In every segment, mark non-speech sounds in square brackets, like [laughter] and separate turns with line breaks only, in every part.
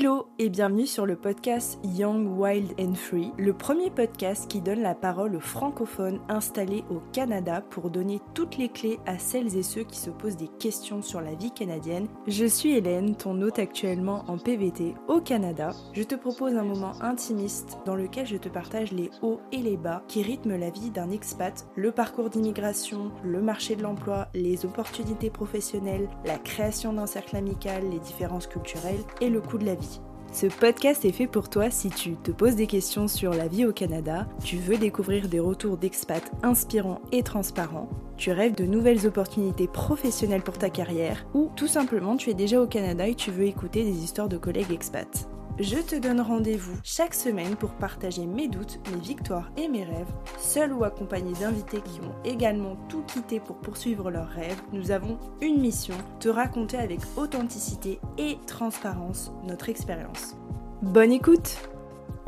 Hello et bienvenue sur le podcast Young, Wild and Free, le premier podcast qui donne la parole aux francophones installés au Canada pour donner toutes les clés à celles et ceux qui se posent des questions sur la vie canadienne. Je suis Hélène, ton hôte actuellement en PVT au Canada. Je te propose un moment intimiste dans lequel je te partage les hauts et les bas qui rythment la vie d'un expat, le parcours d'immigration, le marché de l'emploi, les opportunités professionnelles, la création d'un cercle amical, les différences culturelles et le coût de la vie. Ce podcast est fait pour toi si tu te poses des questions sur la vie au Canada, tu veux découvrir des retours d'expats inspirants et transparents, tu rêves de nouvelles opportunités professionnelles pour ta carrière, ou tout simplement tu es déjà au Canada et tu veux écouter des histoires de collègues expats. Je te donne rendez-vous chaque semaine pour partager mes doutes, mes victoires et mes rêves. Seul ou accompagné d'invités qui ont également tout quitté pour poursuivre leurs rêves, nous avons une mission, te raconter avec authenticité et transparence notre expérience. Bonne écoute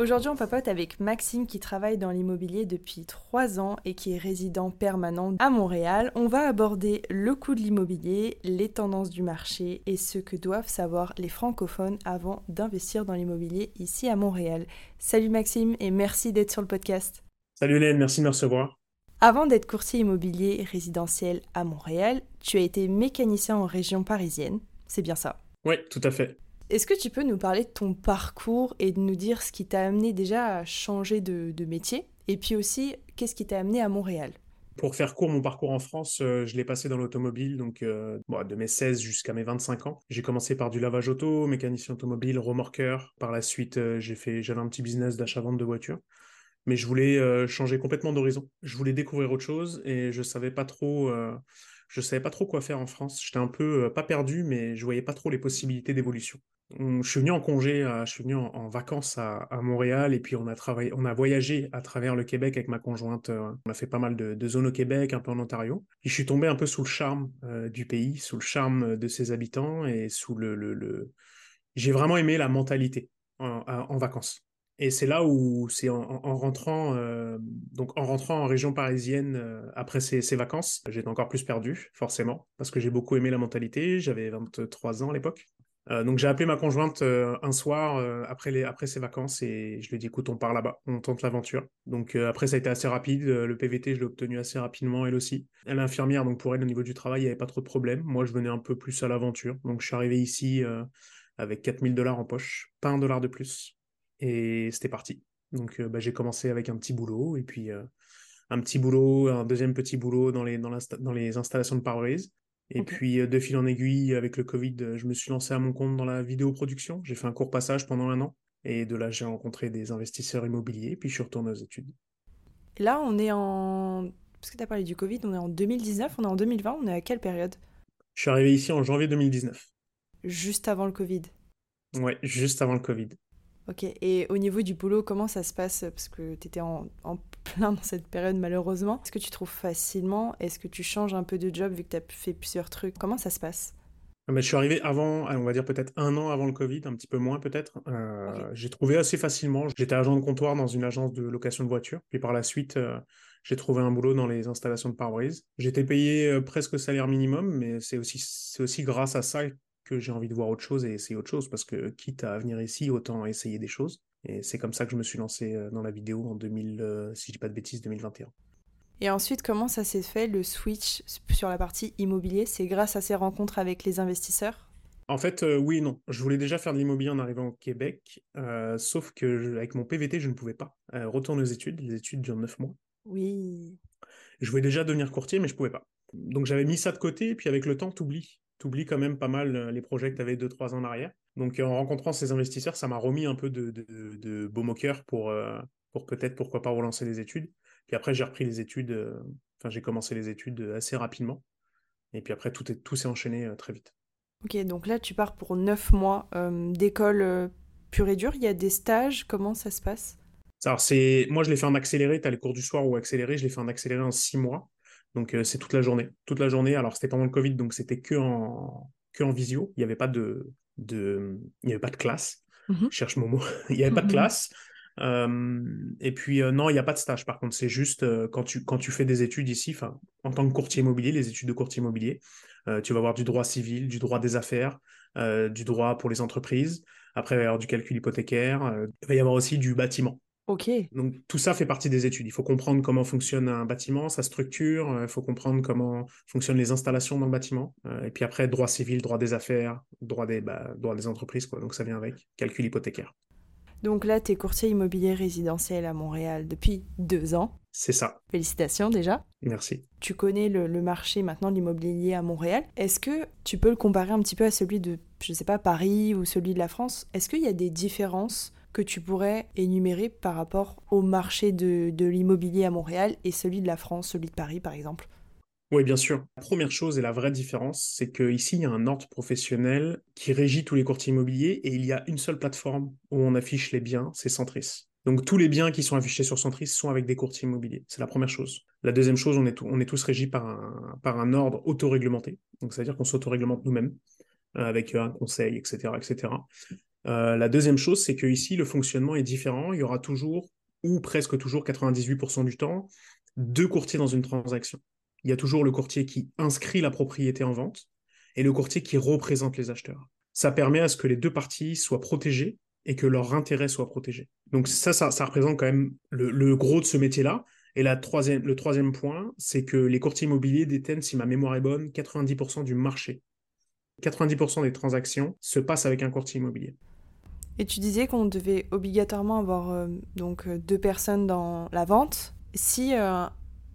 Aujourd'hui, on papote avec Maxime qui travaille dans l'immobilier depuis 3 ans et qui est résident permanent à Montréal. On va aborder le coût de l'immobilier, les tendances du marché et ce que doivent savoir les francophones avant d'investir dans l'immobilier ici à Montréal. Salut Maxime et merci d'être sur le podcast.
Salut Hélène, merci de me recevoir.
Avant d'être courtier immobilier résidentiel à Montréal, tu as été mécanicien en région parisienne. C'est bien ça?
Oui, tout à fait.
Est-ce que tu peux nous parler de ton parcours et de nous dire ce qui t'a amené déjà à changer de, métier Et puis aussi, qu'est-ce qui t'a amené à Montréal?
Pour faire court, mon parcours en France, euh, je l'ai passé dans l'automobile, donc euh, de mes 16 jusqu'à mes 25 ans. J'ai commencé par du lavage auto, mécanicien automobile, remorqueur. Par la suite, euh, j'ai fait, j'avais un petit business d'achat-vente de voitures. Mais je voulais changer complètement d'horizon. Je voulais découvrir autre chose et je savais pas trop, je savais pas trop quoi faire en France. J'étais un peu pas perdu, mais je voyais pas trop les possibilités d'évolution je suis venu en congé, euh, je suis venu en, vacances à, Montréal et puis on a travaillé, on a voyagé à travers le Québec avec ma conjointe. Euh, on a fait pas mal de, zones au Québec, un peu en Ontario. Et je suis tombé un peu sous le charme euh, du pays, sous le charme de ses habitants et sous le. le, J'ai vraiment aimé la mentalité en, vacances. Et c'est là où c'est en, rentrant, donc en rentrant en région parisienne après ces, ces vacances, j'étais encore plus perdu, forcément, parce que j'ai beaucoup aimé la mentalité. J'avais 23 ans à l'époque. Euh, donc j'ai appelé ma conjointe euh, un soir euh, après, les, après ses vacances et je lui ai dit écoute on part là-bas, on tente l'aventure. Donc après ça a été assez rapide, le PVT je l'ai obtenu assez rapidement elle aussi. Elle est infirmière donc pour elle au niveau du travail il n'y avait pas trop de problème. Moi je venais un peu plus à l'aventure. Donc je suis arrivé ici avec 4000 dollars en poche, pas un dollar de plus et c'était parti. Donc bah, j'ai commencé avec un petit boulot et puis un petit boulot, un deuxième petit boulot dans les, dans, dans les installations de pare et puis, euh, de fil en aiguille, avec le Covid, euh, je me suis lancé à mon compte dans la vidéoproduction. J'ai fait un court passage pendant un an. Et de là, j'ai rencontré des investisseurs immobiliers, puis je suis retourné aux études.
Là, on est en... Parce que tu as parlé du Covid, on est en 2019, on est en 2020, on est à quelle période?
Je suis arrivé ici en janvier 2019.
Juste avant le Covid?
Ouais, juste avant le Covid.
Ok, et au niveau du boulot, comment ça se passe? Parce que tu étais en, plein dans cette période malheureusement. Est-ce que tu trouves facilement? Est-ce que tu changes un peu de job vu que tu as fait plusieurs trucs? Comment ça se passe?
Ah, je suis arrivé avant, on va dire peut-être un an avant le Covid, un petit peu moins peut-être. Euh, j'ai trouvé assez facilement. J'étais agent de comptoir dans une agence de location de voitures. Puis par la suite, euh, j'ai trouvé un boulot dans les installations de pare-brise. J'étais payé euh, presque salaire minimum, mais c'est aussi, c'est aussi grâce à ça que j'ai envie de voir autre chose et essayer autre chose parce que quitte à venir ici, autant essayer des choses. Et c'est comme ça que je me suis lancé euh, dans la vidéo en 2000, euh, si je dis pas de bêtises, 2021.
Et ensuite, comment ça s'est fait le switch sur la partie immobilier? C'est grâce à ces rencontres avec les investisseurs?
En fait, euh, oui et non. Je voulais déjà faire de l'immobilier en arrivant au Québec, sauf que avec mon PVT, je ne pouvais pas retourner aux études. Les études durent 9 mois.
Oui.
Je voulais déjà devenir courtier, mais je ne pouvais pas. Donc j'avais mis ça de côté, et puis avec le temps, tu oublies tu oublies quand même pas mal euh, les projets que tu avais 2-3 ans en arrière. Donc en rencontrant ces investisseurs, ça m'a remis un peu de, de, de baume au cœur pour, euh, pour peut-être, pourquoi pas, relancer les études. Puis après, j'ai repris les études, euh, enfin j'ai commencé les études assez rapidement. Et puis après, tout, est, tout s'est enchaîné très vite.
Ok, donc là, tu pars pour 9 mois d'école pure et dure. Il y a des stages, comment ça se passe?
Alors c'est moi je l'ai fait en accéléré, tu as les cours du soir ou accéléré, je l'ai fait en accéléré en six mois. Donc euh, c'est toute la journée. Toute la journée. Alors c'était pendant le Covid, donc c'était que en, que en visio. Il n'y avait pas de, de, il y avait pas de classe. Mhm. Je cherche mon mot. [laughs] il n'y avait pas de mhm. classe. Euh, et puis euh, non, il n'y a pas de stage. Par contre, c'est juste quand tu quand tu fais des études ici, enfin en tant que courtier immobilier, les études de courtier immobilier, tu vas avoir du droit civil, du droit des affaires, du droit pour les entreprises, Après, il va y avoir du calcul hypothécaire. il va y avoir aussi du bâtiment. Donc tout ça fait partie des études. Il faut comprendre comment fonctionne un bâtiment, sa structure, euh, il faut comprendre comment fonctionnent les installations dans le bâtiment. Euh, et puis après, droit civil, droit des affaires, droit des, bah, droit des entreprises, quoi. Donc ça vient avec. Calcul hypothécaire.
Donc là, tu es courtier immobilier résidentiel à Montréal depuis deux ans.
C'est ça.
Félicitations déjà.
Merci.
Tu connais le, le marché maintenant de l'immobilier à Montréal. Est-ce que tu peux le comparer un petit peu à celui de, je sais pas, Paris ou celui de la France? Est-ce qu'il y a des différences que tu pourrais énumérer par rapport au marché de, l'immobilier à Montréal et celui de la France, celui de Paris par exemple
Oui, bien sûr. La première chose et la vraie différence, c'est qu'ici, il y a un ordre professionnel qui régit tous les courtiers immobiliers et il y a une seule plateforme où on affiche les biens, c'est Centris. Donc tous les biens qui sont affichés sur Centris sont avec des courtiers immobiliers. C'est la première chose. La deuxième chose, on est, tout- on est tous régis par un, par un ordre autoréglementé. Donc c'est-à-dire qu'on s'autoréglemente nous-mêmes euh, avec un conseil, etc., etc. Euh, la deuxième chose, c'est que ici le fonctionnement est différent. Il y aura toujours, ou presque toujours, 98% du temps, deux courtiers dans une transaction. Il y a toujours le courtier qui inscrit la propriété en vente et le courtier qui représente les acheteurs. Ça permet à ce que les deux parties soient protégées et que leur intérêt soit protégé. Donc ça, ça, représente quand même le, gros de ce métier-là. Et la le troisième point, c'est que les courtiers immobiliers détiennent, si ma mémoire est bonne, 90% du marché. 90% des transactions se passent avec un courtier immobilier.
Et tu disais qu'on devait obligatoirement avoir euh, donc euh, deux personnes dans la vente. Si euh,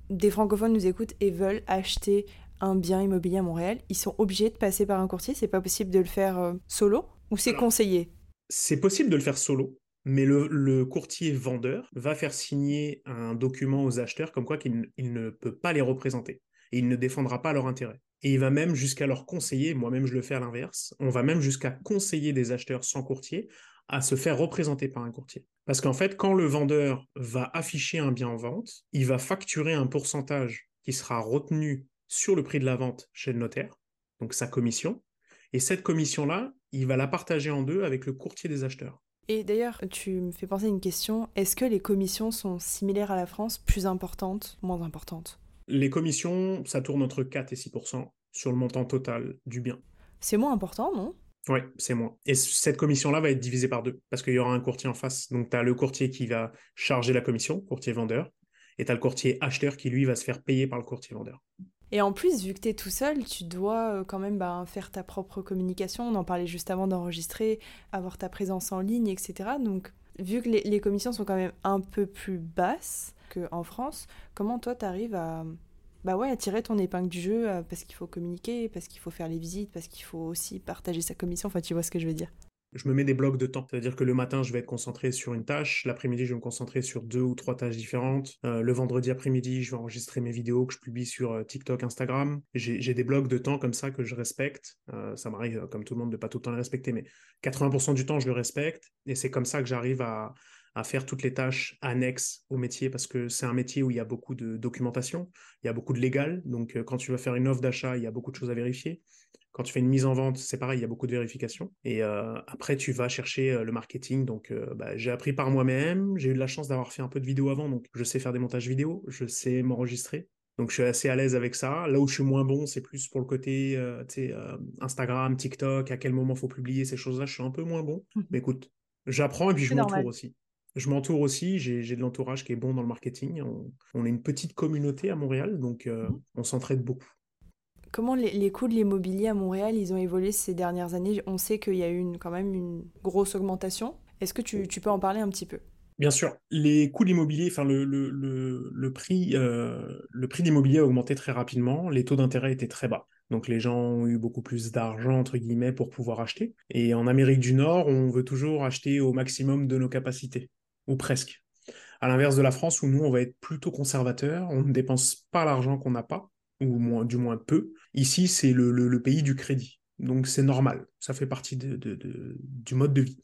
des francophones nous écoutent et veulent acheter un bien immobilier à Montréal, ils sont obligés de passer par un courtier. C'est pas possible de le faire euh, solo ou c'est conseillé?
C'est possible de le faire solo, mais le, le courtier vendeur va faire signer un document aux acheteurs comme quoi qu'il ne peut pas les représenter et il ne défendra pas leur intérêt. Et il va même jusqu'à leur conseiller, moi-même je le fais à l'inverse, on va même jusqu'à conseiller des acheteurs sans courtier à se faire représenter par un courtier. Parce qu'en fait, quand le vendeur va afficher un bien en vente, il va facturer un pourcentage qui sera retenu sur le prix de la vente chez le notaire, donc sa commission, et cette commission-là, il va la partager en deux avec le courtier des acheteurs.
Et d'ailleurs, tu me fais penser à une question. Est-ce que les commissions sont similaires à la France, plus importantes, moins importantes?
Les commissions, ça tourne entre 4 et 6% sur le montant total du bien.
C'est moins important, non?
Oui, c'est moins. Et cette commission-là va être divisée par deux, parce qu'il y aura un courtier en face. Donc, tu as le courtier qui va charger la commission, courtier vendeur, et tu as le courtier acheteur qui, lui, va se faire payer par le courtier vendeur.
Et en plus, vu que tu es tout seul, tu dois euh, quand même bah, faire ta propre communication. On en parlait juste avant d'enregistrer, avoir ta présence en ligne, etc. Donc, vu que les, les commissions sont quand même un peu plus basses qu'en France, comment toi, tu arrives à, bah ouais, à tirer ton épingle du jeu euh, parce qu'il faut communiquer, parce qu'il faut faire les visites, parce qu'il faut aussi partager sa commission? Enfin, tu vois ce que je veux dire.
je me mets des blocs de temps. C'est-à-dire que le matin, je vais être concentré sur une tâche. L'après-midi, je vais me concentrer sur deux ou trois tâches différentes. Euh, le vendredi après-midi, je vais enregistrer mes vidéos que je publie sur euh, TikTok, Instagram. J'ai des blocs de temps comme ça que je respecte. Ça m'arrive, comme tout le monde, de pas tout le temps les respecter, mais 80% du temps, je le respecte. Et c'est comme ça que j'arrive à, à faire toutes les tâches annexes au métier parce que c'est un métier où il y a beaucoup de documentation, il y a beaucoup de légal. Donc, euh, quand tu vas faire une offre d'achat, il y a beaucoup de choses à vérifier. Quand tu fais une mise en vente, c'est pareil, il y a beaucoup de vérifications. Et euh, après, tu vas chercher euh, le marketing. Donc, euh, bah, j'ai appris par moi-même. J'ai eu de la chance d'avoir fait un peu de vidéo avant. Donc, je sais faire des montages vidéo. Je sais m'enregistrer. Donc, je suis assez à l'aise avec ça. Là où je suis moins bon, c'est plus pour le côté Instagram, TikTok, à quel moment faut publier ces choses-là. Je suis un peu moins bon. Mais écoute, j'apprends et puis je m'entoure aussi. Je m'entoure aussi, j'ai de l'entourage qui est bon dans le marketing. On, on est une petite communauté à Montréal, donc euh, on s'entraide beaucoup.
Comment les, les coûts de l'immobilier à Montréal, ils ont évolué ces dernières années? On sait qu'il y a eu une, quand même une grosse augmentation. Est-ce que tu, tu peux en parler un petit peu?
Bien sûr, les coûts de l'immobilier, enfin le, le, le, le prix, euh, le prix de l'immobilier a augmenté très rapidement, les taux d'intérêt étaient très bas. Donc les gens ont eu beaucoup plus d'argent, entre guillemets, pour pouvoir acheter. Et en Amérique du Nord, on veut toujours acheter au maximum de nos capacités, ou presque. À l'inverse de la France, où nous, on va être plutôt conservateur, on ne dépense pas l'argent qu'on n'a pas, ou du moins peu. Ici, c'est le, pays du crédit. Donc c'est normal, ça fait partie du mode de vie.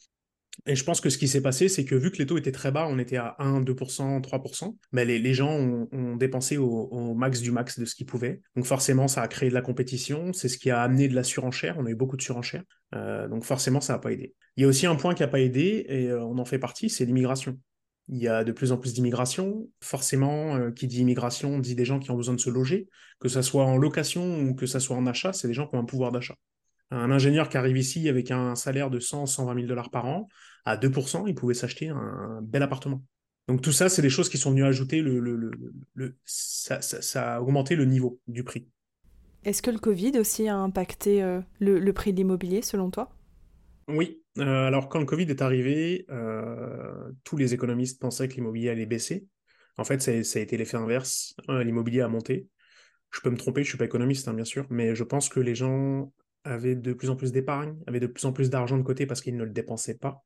Et je pense que ce qui s'est passé, c'est que vu que les taux étaient très bas, on était à 1, 2%, 3%, mais les, gens ont, dépensé au, max du max de ce qu'ils pouvaient. Donc forcément, ça a créé de la compétition, c'est ce qui a amené de la surenchère, on a eu beaucoup de surenchère, euh, donc forcément, ça n'a pas aidé. Il y a aussi un point qui n'a pas aidé, et euh, on en fait partie, c'est l'immigration. Il y a de plus en plus d'immigration. Forcément, euh, qui dit immigration dit des gens qui ont besoin de se loger, que ce soit en location ou que ce soit en achat, c'est des gens qui ont un pouvoir d'achat. Un ingénieur qui arrive ici avec un salaire de 100, 120 000 dollars par an, à 2%, il pouvait s'acheter un, bel appartement. Donc tout ça, c'est des choses qui sont venues ajouter le, le, ça, a augmenté le niveau du prix.
Est-ce que le Covid aussi a impacté euh, le, prix de l'immobilier selon toi?
Oui. Euh, alors quand le Covid est arrivé, euh, tous les économistes pensaient que l'immobilier allait baisser. En fait, ça, a été l'effet inverse. l'immobilier a monté. Je peux me tromper, je suis pas économiste, hein, bien sûr, mais je pense que les gens avaient de plus en plus d'épargne, avaient de plus en plus d'argent de côté parce qu'ils ne le dépensaient pas.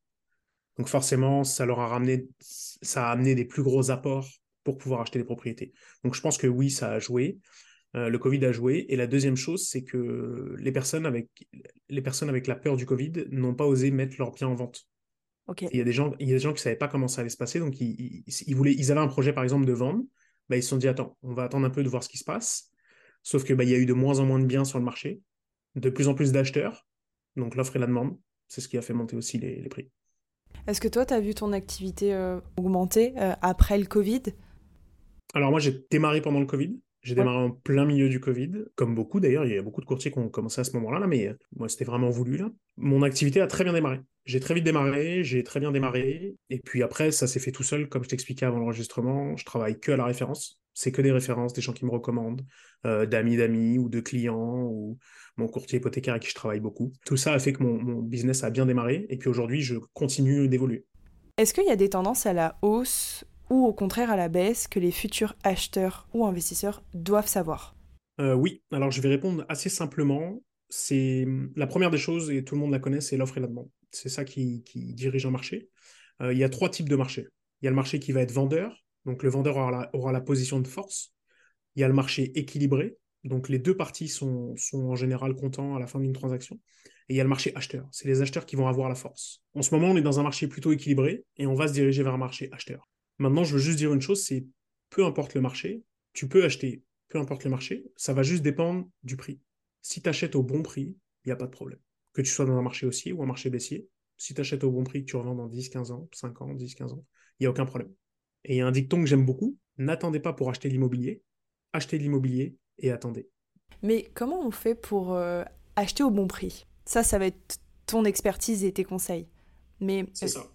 Donc forcément, ça leur a ramené, ça a amené des plus gros apports pour pouvoir acheter des propriétés. Donc je pense que oui, ça a joué. Euh, le Covid a joué. Et la deuxième chose, c'est que les personnes avec, les personnes avec la peur du Covid n'ont pas osé mettre leurs biens en vente. Il, y a des gens, il y a des gens qui ne savaient pas comment ça allait se passer, donc ils, ils, voulaient, ils avaient un projet par exemple de vendre. Bah, ils se sont dit attends, on va attendre un peu de voir ce qui se passe. Sauf que bah, il y a eu de moins en moins de biens sur le marché, de plus en plus d'acheteurs, donc l'offre et la demande, c'est ce qui a fait monter aussi les prix.
Est-ce que toi, tu as vu ton activité euh, augmenter euh, après le Covid?
Alors moi, j'ai démarré pendant le Covid. J'ai démarré en plein milieu du Covid, comme beaucoup d'ailleurs. Il y a beaucoup de courtiers qui ont commencé à ce moment-là, là, mais euh, moi, c'était vraiment voulu. Là. Mon activité a très bien démarré. J'ai très vite démarré, j'ai très bien démarré. Et puis après, ça s'est fait tout seul, comme je t'expliquais avant l'enregistrement. Je travaille que à la référence. C'est que des références, des gens qui me recommandent, d'amis d'amis ou de clients ou mon courtier hypothécaire avec qui je travaille beaucoup. Tout ça a fait que mon, business a bien démarré et puis aujourd'hui, je continue d'évoluer.
Est-ce qu'il y a des tendances à la hausse ou au contraire à la baisse que les futurs acheteurs ou investisseurs doivent savoir
euh, Oui, alors je vais répondre assez simplement. C'est la première des choses, et tout le monde la connaît, c'est l'offre et la demande. C'est ça qui, dirige un marché. Euh, il y a trois types de marchés. Il y a le marché qui va être vendeur, donc le vendeur aura la position de force. Il y a le marché équilibré, donc les deux parties sont, en général contents à la fin d'une transaction. Et il y a le marché acheteur. C'est les acheteurs qui vont avoir la force. En ce moment, on est dans un marché plutôt équilibré et on va se diriger vers un marché acheteur. Maintenant, je veux juste dire une chose, c'est peu importe le marché, tu peux acheter, peu importe le marché, ça va juste dépendre du prix. Si tu achètes au bon prix, il n'y a pas de problème. Que tu sois dans un marché haussier ou un marché baissier, si tu achètes au bon prix, tu revends dans 10, 15 ans, 5 ans, 10, 15 ans, il n'y a aucun problème. Et il y a un dicton que j'aime beaucoup, n'attendez pas pour acheter l'immobilier, achetez l'immobilier et attendez.
Mais comment on fait pour euh, acheter au bon prix? Ça, ça va être ton expertise et tes conseils. Mais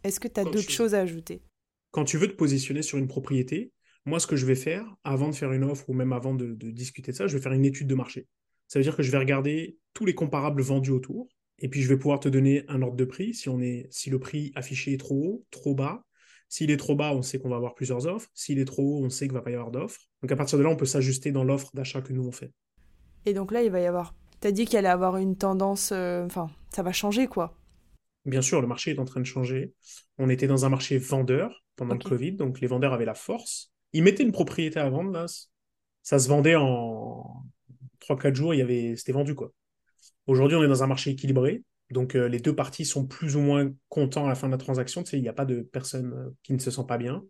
est-ce que tu as d'autres choses à ajouter?
Quand tu veux te positionner sur une propriété, moi, ce que je vais faire, avant de faire une offre ou même avant de, discuter de ça, je vais faire une étude de marché. Ça veut dire que je vais regarder tous les comparables vendus autour, et puis je vais pouvoir te donner un ordre de prix. Si, on est, si le prix affiché est trop haut, trop bas, s'il est trop bas, on sait qu'on va avoir plusieurs offres. S'il est trop haut, on sait qu'il ne va pas y avoir d'offres. Donc à partir de là, on peut s'ajuster dans l'offre d'achat que nous on fait.
Et donc là, il va y avoir. Tu as dit qu'il allait avoir une tendance. Euh, enfin, ça va changer, quoi.
Bien sûr, le marché est en train de changer. On était dans un marché vendeur pendant le Covid, donc les vendeurs avaient la force. Ils mettaient une propriété à vendre, là. Ça se vendait en 3-4 jours, il y avait... c'était vendu, quoi. Aujourd'hui, on est dans un marché équilibré. Donc euh, les deux parties sont plus ou moins contents à la fin de la transaction. Tu sais, il n'y a pas de personne euh, qui ne se sent pas bien.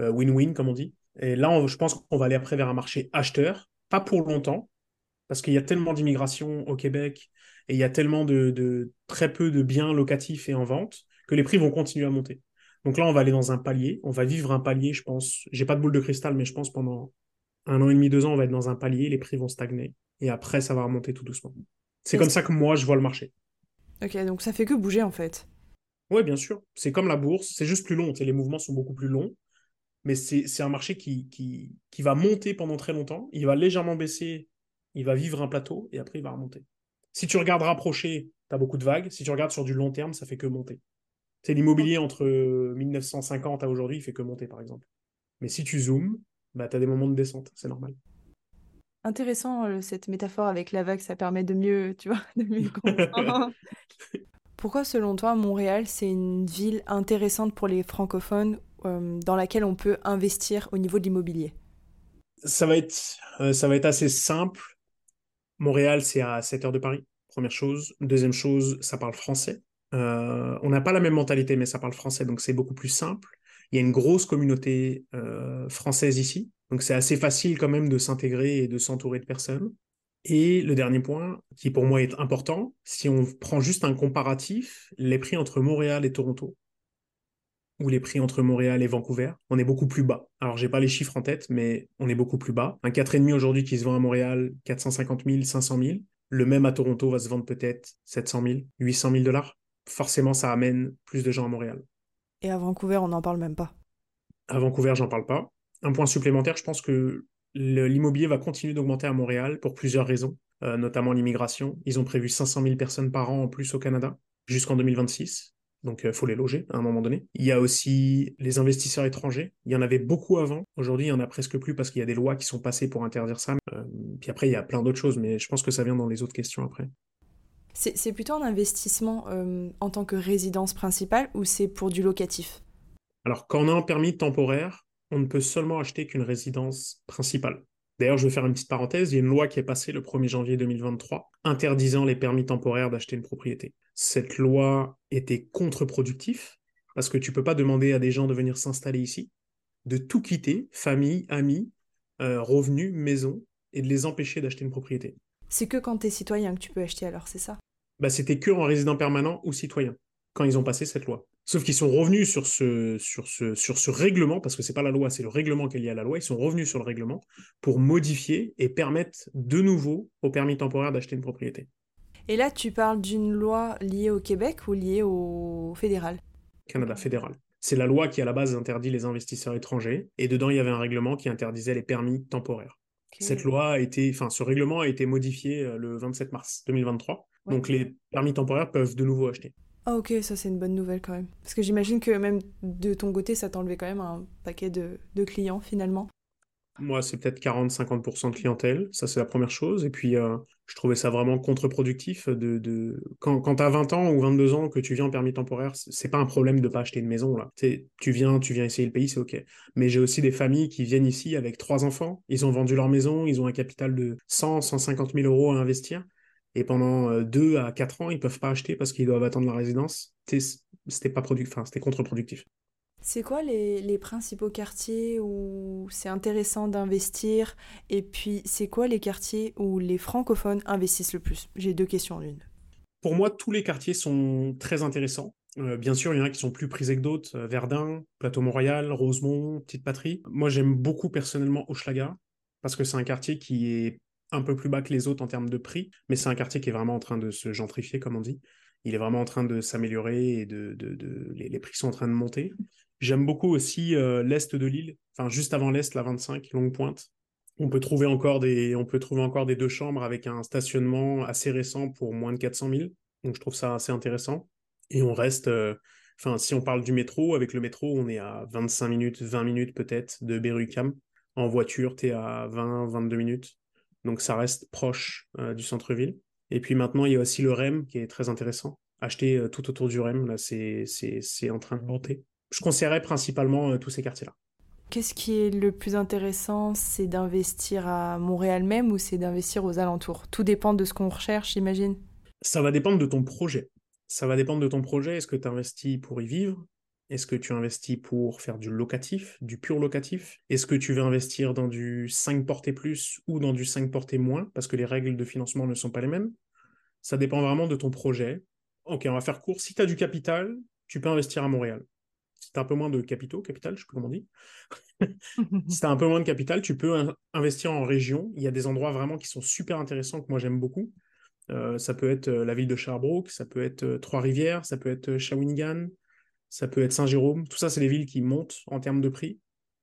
Euh, win-win, comme on dit. Et là, je pense qu'on va aller après vers un marché acheteur. Pas pour longtemps, parce qu'il y a tellement d'immigration au Québec et il y a tellement de, très peu de biens locatifs et en vente que les prix vont continuer à monter. Donc là, on va aller dans un palier. On va vivre un palier, je pense. J'ai pas de boule de cristal, mais je pense pendant un an et demi, deux ans, on va être dans un palier. Les prix vont stagner. Et après, ça va remonter tout doucement. C'est comme ça que moi, je vois le marché.
Ok, donc ça fait que bouger en fait.
Oui, bien sûr. C'est comme la bourse, c'est juste plus long. les mouvements sont beaucoup plus longs, mais c'est un marché qui, qui, qui, va monter pendant très longtemps. Il va légèrement baisser, il va vivre un plateau et après il va remonter. Si tu regardes rapproché, tu as beaucoup de vagues. Si tu regardes sur du long terme, ça fait que monter. C'est l'immobilier entre 1950 à aujourd'hui, il fait que monter par exemple. Mais si tu zoomes, bah, tu as des moments de descente, c'est normal
intéressant euh, cette métaphore avec la vague, ça permet de mieux, tu vois, [laughs] de mieux [laughs] comprendre. Pourquoi, selon toi, Montréal, c'est une ville intéressante pour les francophones euh, dans laquelle on peut investir au niveau de l'immobilier?
Ça va, être, euh, ça va être assez simple. Montréal, c'est à 7 heures de Paris, première chose. Deuxième chose, ça parle français. on n'a pas la même mentalité, mais ça parle français, donc c'est beaucoup plus simple. Il y a une grosse communauté française ici. Donc c'est assez facile quand même de s'intégrer et de s'entourer de personnes. Et le dernier point, qui pour moi est important, si on prend juste un comparatif, les prix entre Montréal et Toronto, ou les prix entre Montréal et Vancouver, on est beaucoup plus bas. Alors j'ai pas les chiffres en tête, mais on est beaucoup plus bas. Un 4,5 aujourd'hui qui se vend à Montréal, 450 000, 500 000. le même à Toronto va se vendre peut-être 700 000, 800 000 dollars. Forcément, ça amène plus de gens à Montréal.
Et à Vancouver, on n'en parle même pas.
À Vancouver, j'en parle pas. Un point supplémentaire, je pense que l'immobilier va continuer d'augmenter à Montréal pour plusieurs raisons, euh, notamment l'immigration. Ils ont prévu 500 000 personnes par an en plus au Canada jusqu'en 2026. Donc, il euh, faut les loger à un moment donné. Il y a aussi les investisseurs étrangers. Il y en avait beaucoup avant. Aujourd'hui, il y en a presque plus parce qu'il y a des lois qui sont passées pour interdire ça. Euh, puis après, il y a plein d'autres choses, mais je pense que ça vient dans les autres questions après.
C'est plutôt un investissement euh, en tant que résidence principale ou c'est pour du locatif?
Alors, quand on a un permis temporaire, on ne peut seulement acheter qu'une résidence principale. D'ailleurs, je vais faire une petite parenthèse, il y a une loi qui est passée le 1er janvier 2023 interdisant les permis temporaires d'acheter une propriété. Cette loi était contre-productive parce que tu peux pas demander à des gens de venir s'installer ici, de tout quitter, famille, amis, euh, revenus, maison, et de les empêcher d'acheter une propriété.
C'est que quand tu es citoyen que tu peux acheter alors, c'est ça?
Bah, C'était que en résident permanent ou citoyen, quand ils ont passé cette loi. Sauf qu'ils sont revenus sur ce, sur ce, sur ce règlement, parce que c'est pas la loi, c'est le règlement qui est lié à la loi, ils sont revenus sur le règlement pour modifier et permettre de nouveau au permis temporaire d'acheter une propriété.
Et là, tu parles d'une loi liée au Québec ou liée au fédéral?
Canada fédéral. C'est la loi qui à la base interdit les investisseurs étrangers, et dedans il y avait un règlement qui interdisait les permis temporaires. Cette loi a été, enfin, ce règlement a été modifié euh, le 27 mars 2023. Donc les permis temporaires peuvent de nouveau acheter.
Ah ok, ça c'est une bonne nouvelle quand même. Parce que j'imagine que même de ton côté, ça t'enlevait quand même un paquet de, clients finalement.
Moi, c'est peut-être 40-50% de clientèle, ça c'est la première chose. Et puis, euh, je trouvais ça vraiment contre-productif. De. Quand, quand tu as 20 ans ou 22 ans que tu viens en permis temporaire, c'est pas un problème de pas acheter une maison. là. tu viens, tu viens essayer le pays, c'est OK. Mais j'ai aussi des familles qui viennent ici avec trois enfants, ils ont vendu leur maison, ils ont un capital de 100, 150 000 euros à investir. Et pendant 2 euh, à 4 ans, ils peuvent pas acheter parce qu'ils doivent attendre la résidence. C'était pas enfin, c'était contre-productif.
C'est quoi les, principaux quartiers où c'est intéressant d'investir? Et puis, c'est quoi les quartiers où les francophones investissent le plus? J'ai deux questions en une.
Pour moi, tous les quartiers sont très intéressants. Euh, bien sûr, il y en a qui sont plus prisés que d'autres. Euh, Verdun, Plateau Montréal, Rosemont, Petite Patrie. Moi, j'aime beaucoup personnellement Hochelaga parce que c'est un quartier qui est un peu plus bas que les autres en termes de prix, mais c'est un quartier qui est vraiment en train de se gentrifier, comme on dit. Il est vraiment en train de s'améliorer et de, les, prix sont en train de monter. J'aime beaucoup aussi euh, l'est de l'île, enfin juste avant l'est, la 25, Longue Pointe. On peut trouver encore des, on peut trouver encore des deux chambres avec un stationnement assez récent pour moins de 400 000. Donc je trouve ça assez intéressant. Et on reste, euh, si on parle du métro, avec le métro, on est à 25 minutes, 20 minutes peut-être de Berry-UQAM. En voiture, tu es à 20, 22 minutes. Donc ça reste proche euh, du centre-ville. Et puis maintenant, il y a aussi le REM qui est très intéressant. Acheter tout autour du REM, là, c'est en train de monter je conseillerais principalement euh, tous ces quartiers-là.
Qu'est-ce qui est le plus intéressant C'est d'investir à Montréal même ou c'est d'investir aux alentours? Tout dépend de ce qu'on recherche, j'imagine.
Ça va dépendre de ton projet. Ça va dépendre de ton projet. Est-ce que tu investis pour y vivre? Est-ce que tu investis pour faire du locatif, du pur locatif? Est-ce que tu veux investir dans du 5 portées plus ou dans du 5 portées moins? Parce que les règles de financement ne sont pas les mêmes. Ça dépend vraiment de ton projet. Ok, on va faire court. Si tu as du capital, tu peux investir à Montréal si tu as un peu moins de capitaux, capital, je sais plus comment on dit. [laughs] si tu as un peu moins de capital, tu peux investir en région. Il y a des endroits vraiment qui sont super intéressants que moi j'aime beaucoup. Euh, ça peut être euh, la ville de Sherbrooke, ça peut être euh, Trois-Rivières, ça peut être Shawinigan, ça peut être Saint-Jérôme. Tout ça, c'est des villes qui montent en termes de prix,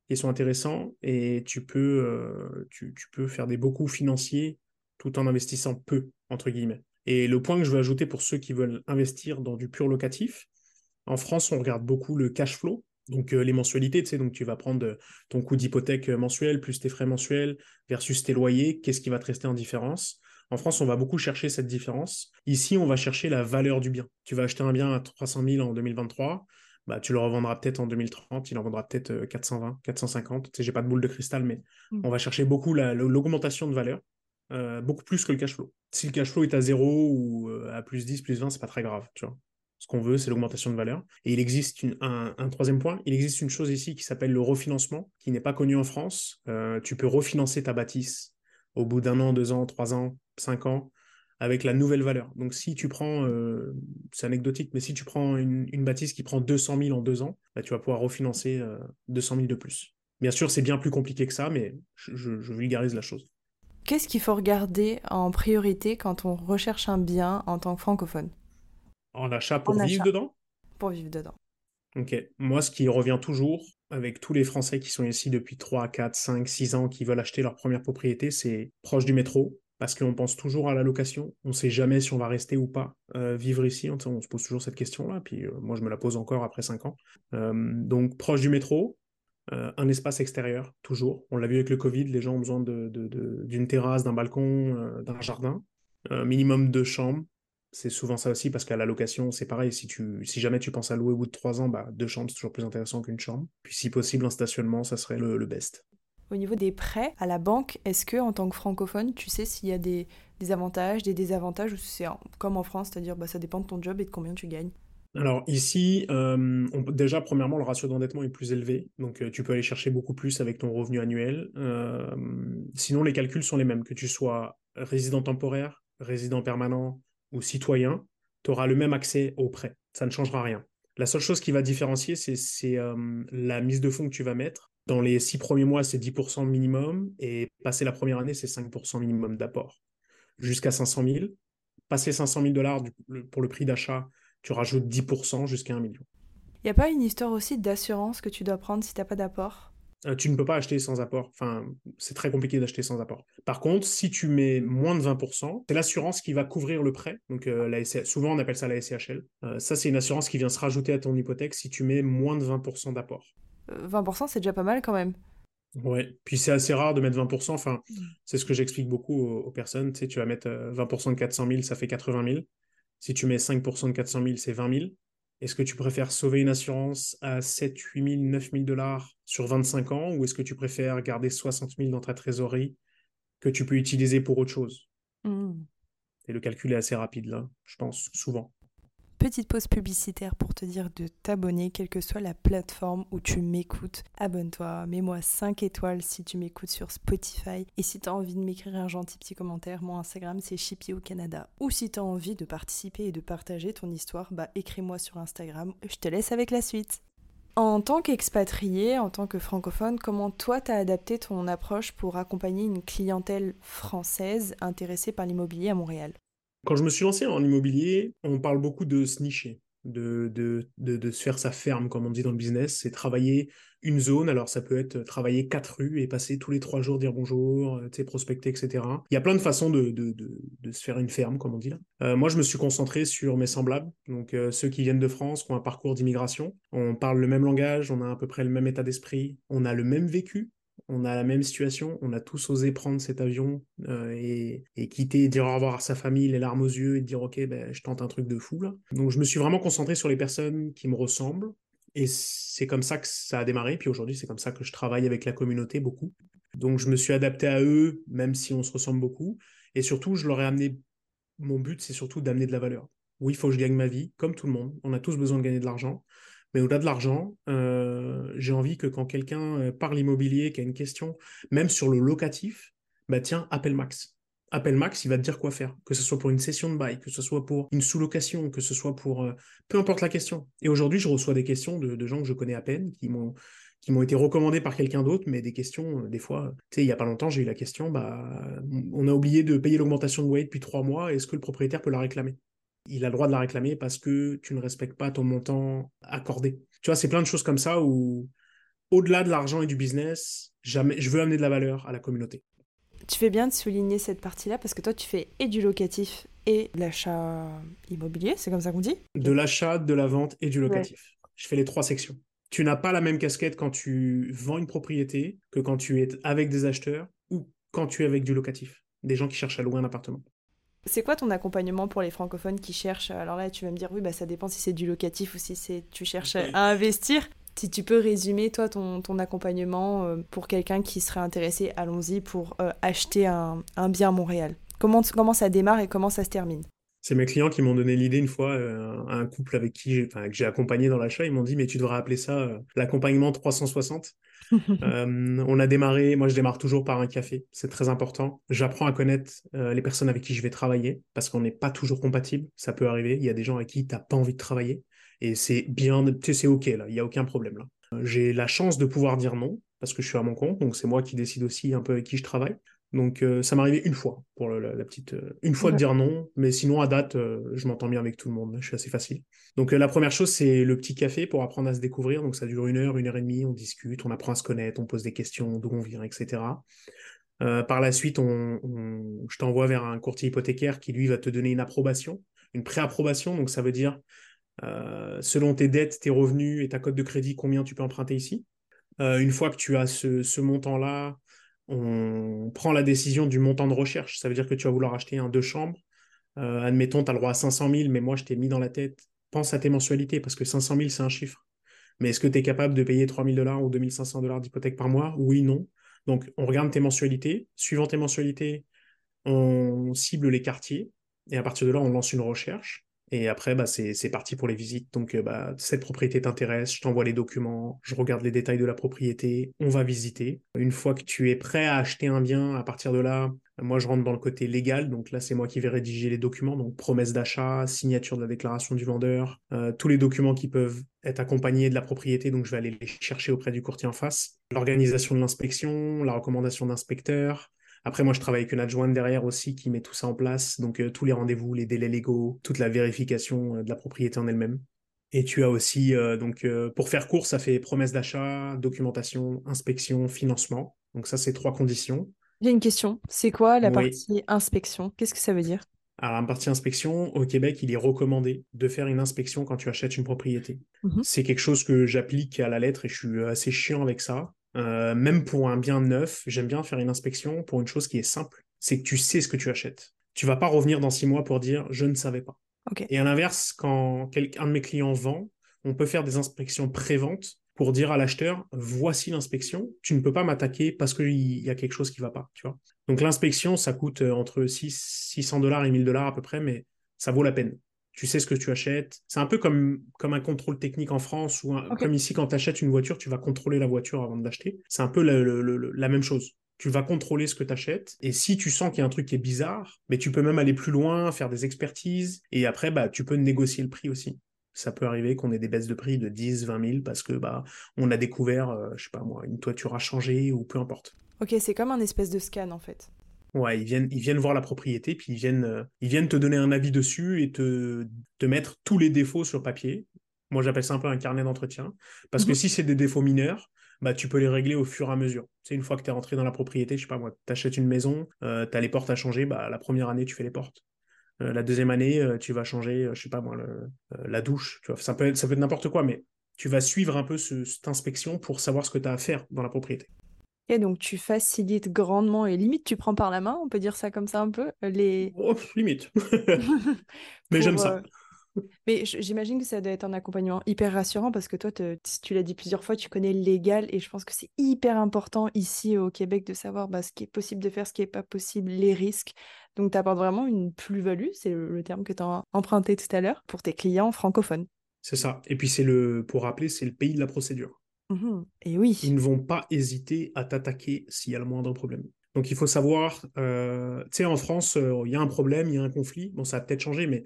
qui sont intéressants et tu peux, peux faire des beaux coups financiers tout en investissant peu, entre guillemets. Et le point que je veux ajouter pour ceux qui veulent investir dans du pur locatif, en France, on regarde beaucoup le cash flow, donc euh, les mensualités, tu sais, donc tu vas prendre euh, ton coût d'hypothèque euh, mensuel plus tes frais mensuels versus tes loyers, qu'est-ce qui va te rester en différence? En France, on va beaucoup chercher cette différence. Ici, on va chercher la valeur du bien. Tu vas acheter un bien à 300 000 en 2023, bah, tu le revendras peut-être en 2030, il en vendra peut-être 420, 450. Tu sais, j'ai pas de boule de cristal, mais mmh. on va chercher beaucoup l'augmentation de valeur, beaucoup plus que le cash flow. Si le cash flow est à 0 ou à plus 10, plus 20, c'est pas très grave, tu vois. Ce qu'on veut, c'est l'augmentation de valeur. Et il existe un, troisième point, il existe une chose ici qui s'appelle le refinancement, qui n'est pas connu en France. Euh, tu peux refinancer ta bâtisse au bout d'un an, deux ans, trois ans, cinq ans, avec la nouvelle valeur. Donc si tu prends, euh, c'est anecdotique, mais si tu prends une, bâtisse qui prend 200 000 en deux ans, bah, tu vas pouvoir refinancer 200 euh, 000 de plus. Bien sûr, c'est bien plus compliqué que ça, mais je vulgarise la chose.
Qu'est-ce qu'il faut regarder en priorité quand on recherche un bien en tant que francophone?
En achat pour vivre dedans?
Pour vivre dedans.
Ok. Moi, ce qui revient toujours avec tous les Français qui sont ici depuis 3, 4, 5, 6 ans, qui veulent acheter leur première propriété, c'est proche du métro, parce qu'on pense toujours à la location. On ne sait jamais si on va rester ou pas euh, vivre ici. On, se pose toujours cette question-là. Puis euh, moi, je me la pose encore après 5 ans. Euh, donc, proche du métro, un espace extérieur, toujours. On l'a vu avec le Covid, les gens ont besoin d'une terrasse, d'un balcon, d'un jardin. minimum de chambres. C'est souvent ça aussi, parce qu'à la location, c'est pareil. Si, tu, si jamais tu penses à louer au bout de 3 ans, bah, deux chambres, c'est toujours plus intéressant qu'une chambre. Puis si possible, un stationnement, ça serait le best.
Au niveau des prêts à la banque, est-ce que en tant que francophone, tu sais s'il y a des, avantages, des désavantages, ou c'est comme en France, c'est-à-dire bah, ça dépend de ton job et de combien tu gagnes?
Alors ici, euh, déjà, premièrement, le ratio d'endettement est plus élevé, donc euh, tu peux aller chercher beaucoup plus avec ton revenu annuel. Euh, sinon, les calculs sont les mêmes, que tu sois résident temporaire, résident permanent ou citoyen, tu auras le même accès aux prêts. Ça ne changera rien. La seule chose qui va différencier, c'est la mise de fonds que tu vas mettre dans les six premiers mois, c'est 10% minimum, et passer la première année, c'est 5% minimum d'apport. Jusqu'à 500 000. Passer 500 000 dollars pour le prix d'achat, tu rajoutes 10% jusqu'à 1 million.
Il n'y a pas une histoire aussi d'assurance que tu dois prendre si tu n'as pas d'apport?
euh, tu ne peux pas acheter sans apport. Enfin, c'est très compliqué d'acheter sans apport. Par contre, si tu mets moins de 20%, c'est l'assurance qui va couvrir le prêt. Donc, euh, la souvent, on appelle ça la SCHL. Euh, ça, c'est une assurance qui vient se rajouter à ton hypothèque si tu mets moins de 20% d'apport.
20%, c'est déjà pas mal quand même.
Ouais, puis c'est assez rare de mettre 20%. Enfin, mm. c'est ce que j'explique beaucoup aux, personnes. Tu sais, tu vas mettre 20% euh, de 400 000, ça fait 80 000. Si tu mets 5% de 400 000, c'est 20 000. Est-ce que tu préfères sauver une assurance à 7, 8 000, 9 000 dollars sur 25 ans ou est-ce que tu préfères garder 60 000 dans ta trésorerie que tu peux utiliser pour autre chose? Mm. Et le calcul est assez rapide là, je pense, souvent.
Petite pause publicitaire pour te dire de t'abonner, quelle que soit la plateforme où tu m'écoutes. Abonne-toi, mets-moi 5 étoiles si tu m'écoutes sur Spotify. Et si tu as envie de m'écrire un gentil petit commentaire, mon Instagram c'est Chippy au Canada. Ou si tu as envie de participer et de partager ton histoire, bah écris-moi sur Instagram. Je te laisse avec la suite. En tant qu'expatrié, en tant que francophone, comment toi t'as adapté ton approche pour accompagner une clientèle française intéressée par l'immobilier à Montréal?
Quand je me suis lancé en immobilier, on parle beaucoup de se nicher, de, de, de, se faire sa ferme, comme on dit dans le business. C'est travailler une zone. Alors, ça peut être travailler quatre rues et passer tous les trois jours, dire bonjour, euh, prospecter, etc. Il y a plein de façons de, de se faire une ferme, comme on dit là. Euh, moi, je me suis concentré sur mes semblables, donc euh, ceux qui viennent de France, qui ont un parcours d'immigration. On parle le même langage, on a à peu près le même état d'esprit, on a le même vécu, on a la même situation, on a tous osé prendre cet avion euh, et, quitter, dire au revoir à sa famille, les larmes aux yeux et dire ok, ben, je tente un truc de fou là. Donc je me suis vraiment concentré sur les personnes qui me ressemblent et c'est comme ça que ça a démarré. Puis aujourd'hui, c'est comme ça que je travaille avec la communauté beaucoup. Donc je me suis adapté à eux, même si on se ressemble beaucoup. Et surtout, je leur ai amené. Mon but, c'est surtout d'amener de la valeur. Oui, il faut que je gagne ma vie, comme tout le monde. On a tous besoin de gagner de l'argent. Mais au-delà de l'argent, euh, j'ai envie que quand quelqu'un euh, parle immobilier, qui a une question, même sur le locatif, bah tiens, appelle Max. Appelle Max, il va te dire quoi faire. Que ce soit pour une session de bail, que ce soit pour une sous-location, que ce soit pour... Euh, peu importe la question. Et aujourd'hui, je reçois des questions de, gens que je connais à peine, qui m'ont qui m'ont été recommandées par quelqu'un d'autre, mais des questions, des fois, tu sais, il n'y a pas longtemps, j'ai eu la question, bah, on a oublié de payer l'augmentation de loyer depuis trois mois, est-ce que le propriétaire peut la réclamer? Il a le droit de la réclamer parce que tu ne respectes pas ton montant accordé. Tu vois, c'est plein de choses comme ça où, au-delà de l'argent et du business, jamais, je veux amener de la valeur à la communauté.
Tu fais bien de souligner cette partie-là parce que toi, tu fais et du locatif et de l'achat immobilier, c'est comme ça qu'on dit?
De l'achat, de la vente et du locatif. Je fais les trois sections. Tu n'as pas la même casquette quand tu vends une propriété que quand tu es avec des acheteurs ou quand tu es avec du locatif. Des gens qui cherchent à louer un appartement.
C'est quoi ton accompagnement pour les francophones qui cherchent Alors là, tu vas me dire, oui, bah, ça dépend si c'est du locatif ou si c'est tu cherches à investir. Si tu peux résumer, toi, ton, ton accompagnement euh, pour quelqu'un qui serait intéressé, allons-y, pour euh, acheter un, un, bien à Montréal. Comment, comment ça démarre et comment ça se termine?
C'est mes clients qui m'ont donné l'idée une fois, euh, un couple avec qui j'ai, que j'ai accompagné dans l'achat, ils m'ont dit mais tu devrais appeler ça l'accompagnement 360. [laughs] Euh, on a démarré, moi je démarre toujours par un café, c'est très important. J'apprends à connaître euh, les personnes avec qui je vais travailler parce qu'on n'est pas toujours compatible, ça peut arriver. Il y a des gens avec qui tu n'as pas envie de travailler et c'est bien, tu sais, c'est ok là, il n'y a aucun problème là. J'ai la chance de pouvoir dire non parce que je suis à mon compte, donc c'est moi qui décide aussi un peu avec qui je travaille. Donc euh, ça m'est arrivé une fois pour la, petite euh, une fois de dire non, mais sinon à date euh, je m'entends bien avec tout le monde, je suis assez facile. Donc la première chose c'est le petit café pour apprendre à se découvrir, donc ça dure une heure, une heure et demie, on discute, on apprend à se connaître, on pose des questions, d'où on vient, etc. par la suite, on, je t'envoie vers un courtier hypothécaire qui lui va te donner une approbation, une pré-approbation, donc ça veut dire selon tes dettes, tes revenus et ta cote de crédit combien tu peux emprunter ici. une fois que tu as ce, ce montant-là, on prend la décision du montant de recherche. Ça veut dire que tu vas vouloir acheter un deux chambres. Euh, admettons, tu as le droit à 500 000, mais moi, je t'ai mis dans la tête, pense à tes mensualités, parce que 500 000, c'est un chiffre. Mais est-ce que tu es capable de payer 3 000 dollars ou 2 500 dollars d'hypothèque par mois? Oui, non. Donc, on regarde tes mensualités. Suivant tes mensualités, on cible les quartiers. Et à partir de là, on lance une recherche. Et après, bah, c'est parti pour les visites. Donc, euh, bah, cette propriété t'intéresse, je t'envoie les documents, je regarde les détails de la propriété, on va visiter. Une fois que tu es prêt à acheter un bien, à partir de là, moi, je rentre dans le côté légal. Donc là, c'est moi qui vais rédiger les documents. Donc, promesse d'achat, signature de la déclaration du vendeur, euh, tous les documents qui peuvent être accompagnés de la propriété. Donc, je vais aller les chercher auprès du courtier en face. L'organisation de l'inspection, la recommandation d'inspecteur, après, moi, je travaille avec une adjointe derrière aussi qui met tout ça en place. Donc, euh, tous les rendez-vous, les délais légaux, toute la vérification euh, de la propriété en elle-même. Et tu as aussi, euh, donc, pour faire court, ça fait promesse d'achat, documentation, inspection, financement. Donc, ça, c'est trois conditions.
J'ai une question. C'est quoi la partie inspection? Qu'est-ce que ça veut dire?
Alors, la partie inspection, au Québec, il est recommandé de faire une inspection quand tu achètes une propriété. Mmh c'est quelque chose que j'applique à la lettre et je suis assez chiant avec ça. Euh, même pour un bien neuf, j'aime bien faire une inspection pour une chose qui est simple, c'est que tu sais ce que tu achètes. Tu vas pas revenir dans six mois pour dire je ne savais pas. Et à l'inverse, quand un de mes clients vend, on peut faire des inspections pré-vente pour dire à l'acheteur voici l'inspection, tu ne peux pas m'attaquer parce qu'il y a quelque chose qui va pas. Tu vois Donc l'inspection, ça coûte euh, entre 600 dollars et 1000 dollars à peu près, mais ça vaut la peine tu sais ce que tu achètes. C'est un peu comme, comme un contrôle technique en France, ou comme ici, quand tu achètes une voiture, tu vas contrôler la voiture avant de l'acheter. C'est un peu la même chose. Tu vas contrôler ce que tu achètes, et si tu sens qu'il y a un truc qui est bizarre, mais tu peux même aller plus loin, faire des expertises, et après, bah, tu peux négocier le prix aussi. Ça peut arriver qu'on ait des baisses de prix de 10, 20 000 parce que bah, on a découvert, euh, je sais pas moi, une toiture a changé ou peu importe.
Ok, c'est comme un espèce de scan en fait.
Ouais, ils viennent, ils viennent voir la propriété, puis ils viennent, euh, ils viennent te donner un avis dessus et te, te mettre tous les défauts sur papier. Moi, j'appelle ça un peu un carnet d'entretien. Parce que mhm. si c'est des défauts mineurs, bah, tu peux les régler au fur et à mesure. C'est une fois que tu es rentré dans la propriété, je sais pas moi, tu achètes une maison, euh, tu as les portes à changer, bah, la première année, tu fais les portes. Euh, la deuxième année, tu vas changer, je sais pas moi, la douche. Tu vois. Ça peut être, ça peut être n'importe quoi, mais tu vas suivre un peu cette inspection pour savoir ce que tu as à faire dans la propriété.
Et donc tu facilites grandement et limite tu prends par la main, on peut dire ça comme ça un peu les.
Oh, limite. [laughs] [laughs] mais j'aime ça.
Euh, mais j'imagine que ça doit être un accompagnement hyper rassurant parce que toi, tu l'as dit plusieurs fois, tu connais le légal et je pense que c'est hyper important ici au Québec de savoir bah, ce qui est possible de faire, ce qui n'est pas possible, les risques. Donc tu apportes vraiment une plus-value, c'est le, terme que tu as emprunté tout à l'heure, pour tes clients francophones.
C'est ça. Et puis c'est le, pour rappeler, c'est le pays de la procédure.
Mmh oui.
Ils ne vont pas hésiter à t'attaquer s'il y a le moindre problème. Donc il faut savoir, euh, tu sais, en France, euh, il y a un problème, il y a un conflit. Bon, ça a peut-être changé, mais